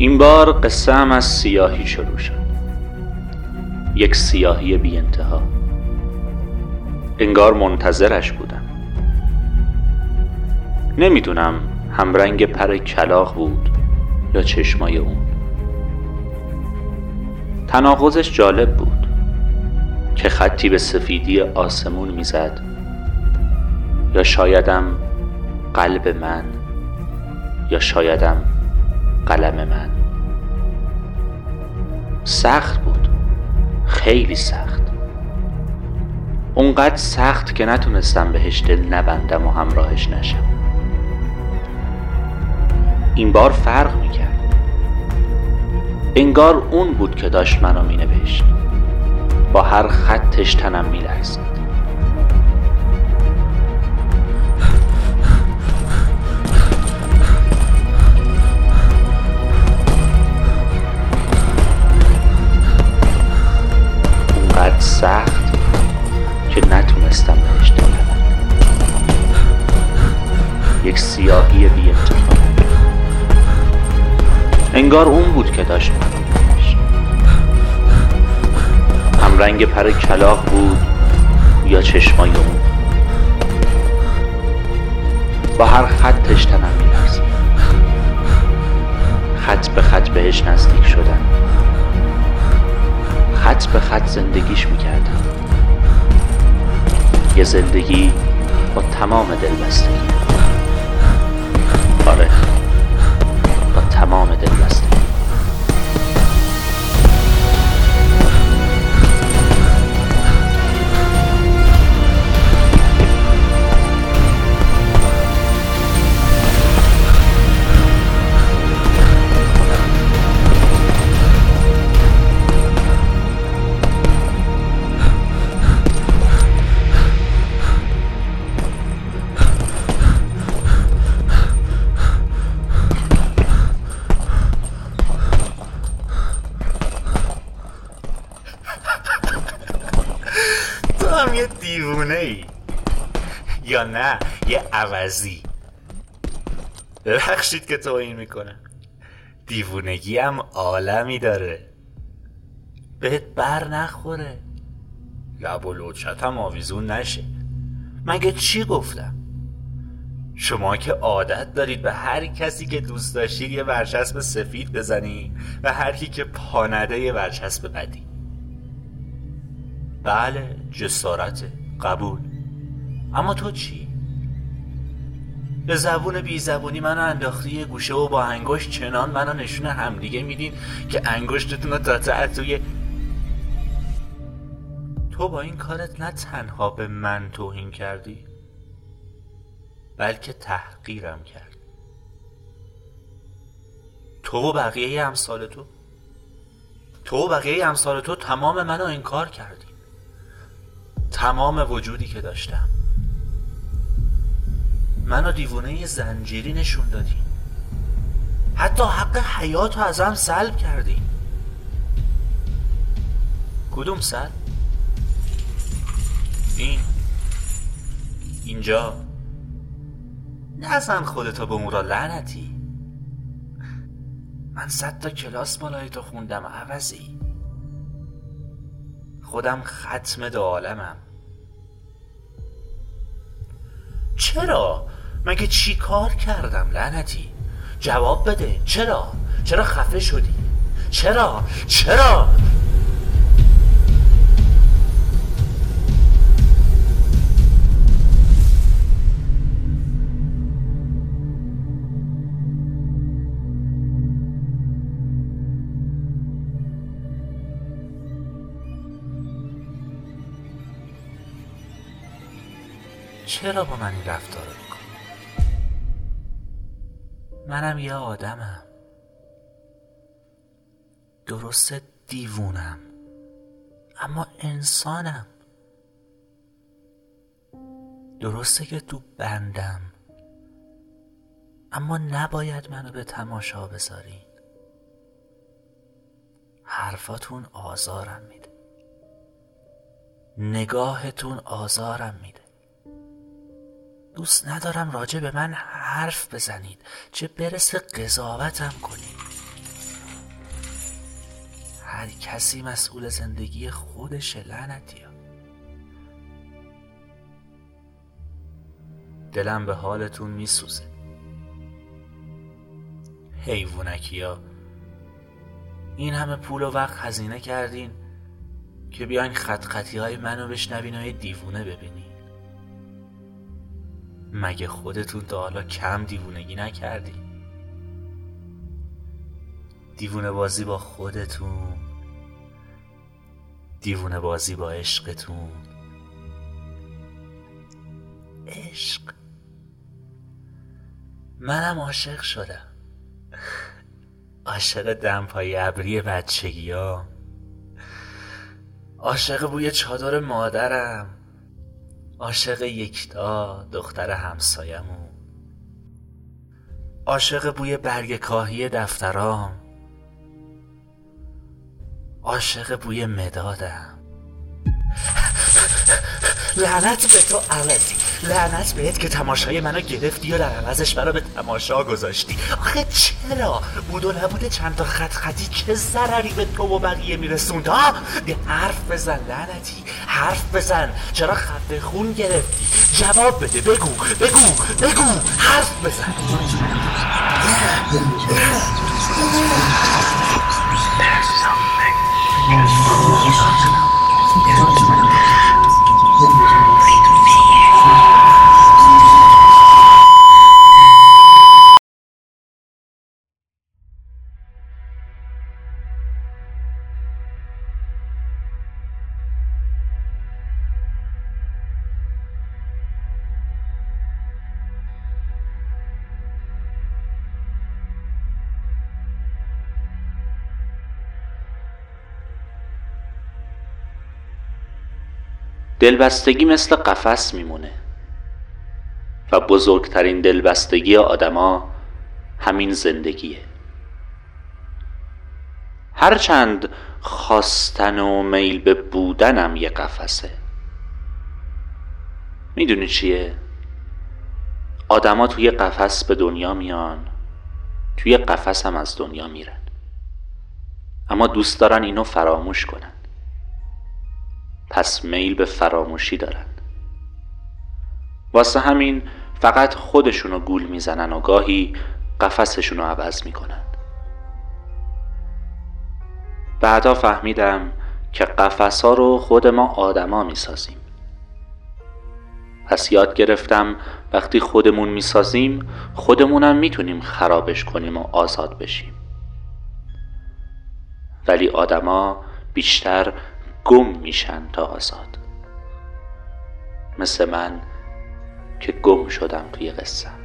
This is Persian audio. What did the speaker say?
این بار قصه هم از سیاهی شروع شد. یک سیاهی بی انتها. انگار منتظرش بودم. نمی‌دونم همرنگ پر کلاق بود یا چشمای اون. تناقضش جالب بود که خطی به سفیدی آسمون می‌زد یا شایدم قلب من یا شایدم قلم من. سخت بود. خیلی سخت. اونقدر سخت که نتونستم بهش دل نبندم و همراهش نشم. این بار فرق می‌کرد. انگار اون بود که داشت منو مینوشت. با هر خطش تنم میلرزید. انگار اون بود که داشت منو هم رنگ پر کلاق بود یا چشمای اون. با هر خطش تنم میلرزید. خط به خط بهش نزدیک شدن خط به خط زندگیش می‌کردم. یه زندگی با تمام دلبستگی. آره. یا نه یه عوضی. ببخشید که تو این می‌کنم. دیوونگی هم عالمی داره. بهت بر نخوره. لب و لوچت هم آویزون نشه. مگه چی گفتم؟ شما که عادت دارید به هر کسی که دوست داشتید یه برچسب سفید بزنید و هر کی که پانده یه برچسب بدی بله جسارته. قبول. اما تو چی؟ به زبون بی زبونی منو انداختی یه گوشه و با انگشت چنان منو نشون همدیگه میدین که انگشتتون رو تا توی تو با این کارت نه تنها به من توهین کردی بلکه تحقیرم کرد. تو و بقیه امثال تو. تو و بقیه امثال تو تمام منو انکار کردی. تمام وجودی که داشتم. منو دیوونه زنجیری نشون دادی. حتی حق حیات رو ازم سلب کردی. کدوم سلب؟ این. اینجا. نزن خودتو به اون را لعنتی. من صد تا کلاس بالای تو خوندم عوضی. خودم ختم دو عالمم. چرا؟ مگه چی کار کردم لعنتی؟ جواب بده. چرا؟ چرا خفه شدی؟ چرا؟ چرا؟ چرا با من این رفتار رو می‌کنی؟ منم یه آدمم. درسته دیوونم. اما انسانم. درسته که تو بندم. اما نباید منو به تماشا بذارین. حرفاتون آزارم میده. نگاهتون آزارم میده. دوست ندارم راجع به من حرف بزنید. چه برسه قضاوتم کنید. هر کسی مسئول زندگی خودشه لعنتی دلم به حالتون میسوزه. حیوونکی ها. این همه پول و وقت هزینه کردین که بیاین خط خطی های منو بشنوین و دیوونه ببینین. مگه خودتون تا حالا کم دیوونگی نکردین دیوونه بازی با خودتون دیوونه بازی با عشقتون. عشق. منم عاشق شدم. عاشق دمپای ابری بچگی ها عاشق بوی چادر مادرم. عاشق یکتا دختر همسایمون. عاشق بوی برگ کاهی دفترام. عاشق بوی مدادم. لعنت به تو عوضی لعنت بهت که تماشای منو گرفتی و در عوضش منو به تماشا گذاشتی. آخه چرا؟ بود و نبوده چند تا خط خطی چه ضرری به تو و بقیه میرسوند ها؟ حرف بزن لعنتی. حرف بزن. چرا خط خون گرفتی؟ جواب بده. بگو بگو بگو. حرف بزن. دلبستگی مثل قفس میمونه. و بزرگترین دلبستگی آدما همین زندگیه. هرچند خواستن و میل به بودنم یه قفسه. می‌دونی چیه؟ آدما توی قفس به دنیا میان توی قفس هم از دنیا میرن. اما دوست دارن اینو فراموش کنن. پس میل به فراموشی دارن واسه همین فقط خودشونو گول می‌زنن و گاهی قفسشونو عوض می‌کنن. بعدا فهمیدم که قفس ها رو خود ما آدما می‌سازیم. پس یاد گرفتم وقتی خودمون می‌سازیم خودمونم می‌تونیم خرابش کنیم و آزاد بشیم. ولی آدما بیشتر گم میشن تا آزاد. مثل من که گم شدم توی قصه.